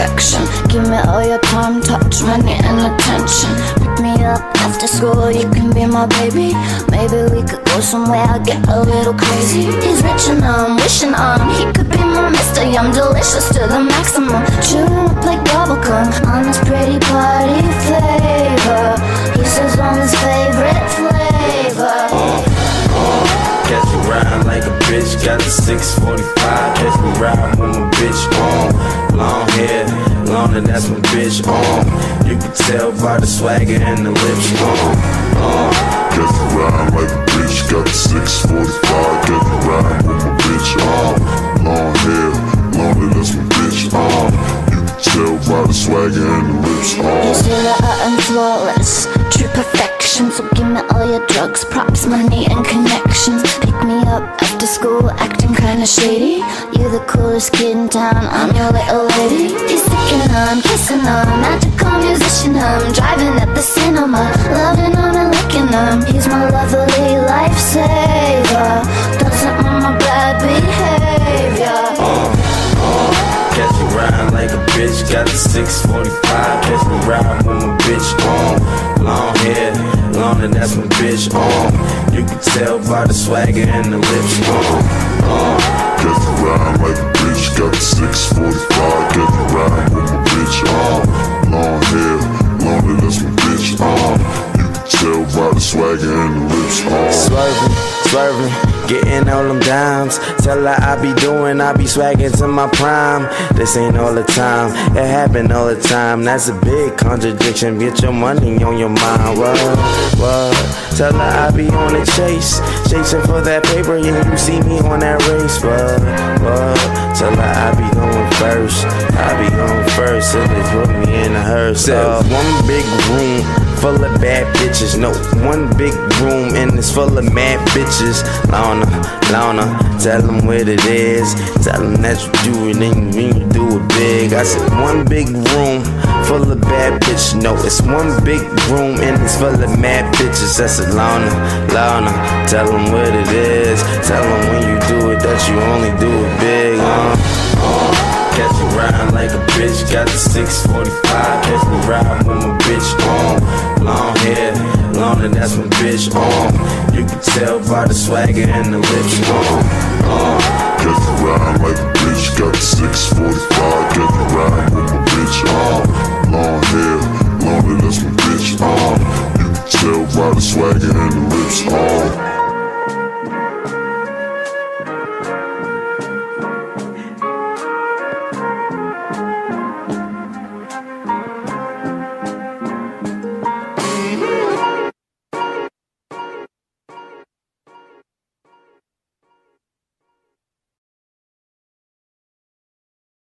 Give me all your time, touch, money, and attention. Pick me up after school, you can be my baby. Maybe we could go somewhere, I get a little crazy. He's rich and I'm wishing on. He could be my Mr. Yum, delicious to the maximum. Chewing up like bubblegum on his pretty body bitch, got the 645. Catch me riding with my bitch on. Long hair, long and that's my bitch on. You can tell by the swagger and the lips on. on. Catch me riding like a bitch, got the 645. Catch me riding with my bitch on. Long hair, long and that's my bitch on. You can tell by the swagger and the lips You on. say that I'm flawless, kinda shady. You're the coolest kid in town, I'm your little lady. He's sticking on, kissing on, magical musician. I'm driving at the cinema, loving on and licking him. He's my lovely lifesaver. Doesn't want my bad behavior. Catch me riding like a bitch, got the 645. Catch me riding with my bitch on. Long hair, long and that's my bitch on. You can tell by the swagger and the lips on. on. Catch me riding like a bitch, got the 645. Catch me riding with my bitch on. Long hair, long and that's my bitch on. You can tell by the swagger and the lips uh. on. Swerving, swerving, getting all them dimes. Tell her I be doing, I be swagging to my prime. This ain't all the time, it happen all the time. That's a big contradiction. Get your money on your mind. What? What? Tell her I be on the chase, chasing for that paper. Yeah, you see me on that race. What? What? Tell her I be going first. I be on first, so they put me in a hearse. Uh, one big room full of bad bitches. No, one big room and it's full of mad bitches. Lana, Lana, tell them what it is. Tell them that you do it and when you do it big. I said one big room full of bad bitches. No, it's one big room and it's full of mad bitches. That's a Lana, Lana, tell them what it is. Tell them when you do it that you only do it big. Uh. Bitch, got the 645. Catch me riding with my bitch on. Long hair, long and that's my bitch on. You can tell by the swagger and the lips on. on. Catch me like a bitch, got the 645. Catch me riding with my bitch on. Long hair, long and that's my bitch on. You can tell by the swagger and the lips on.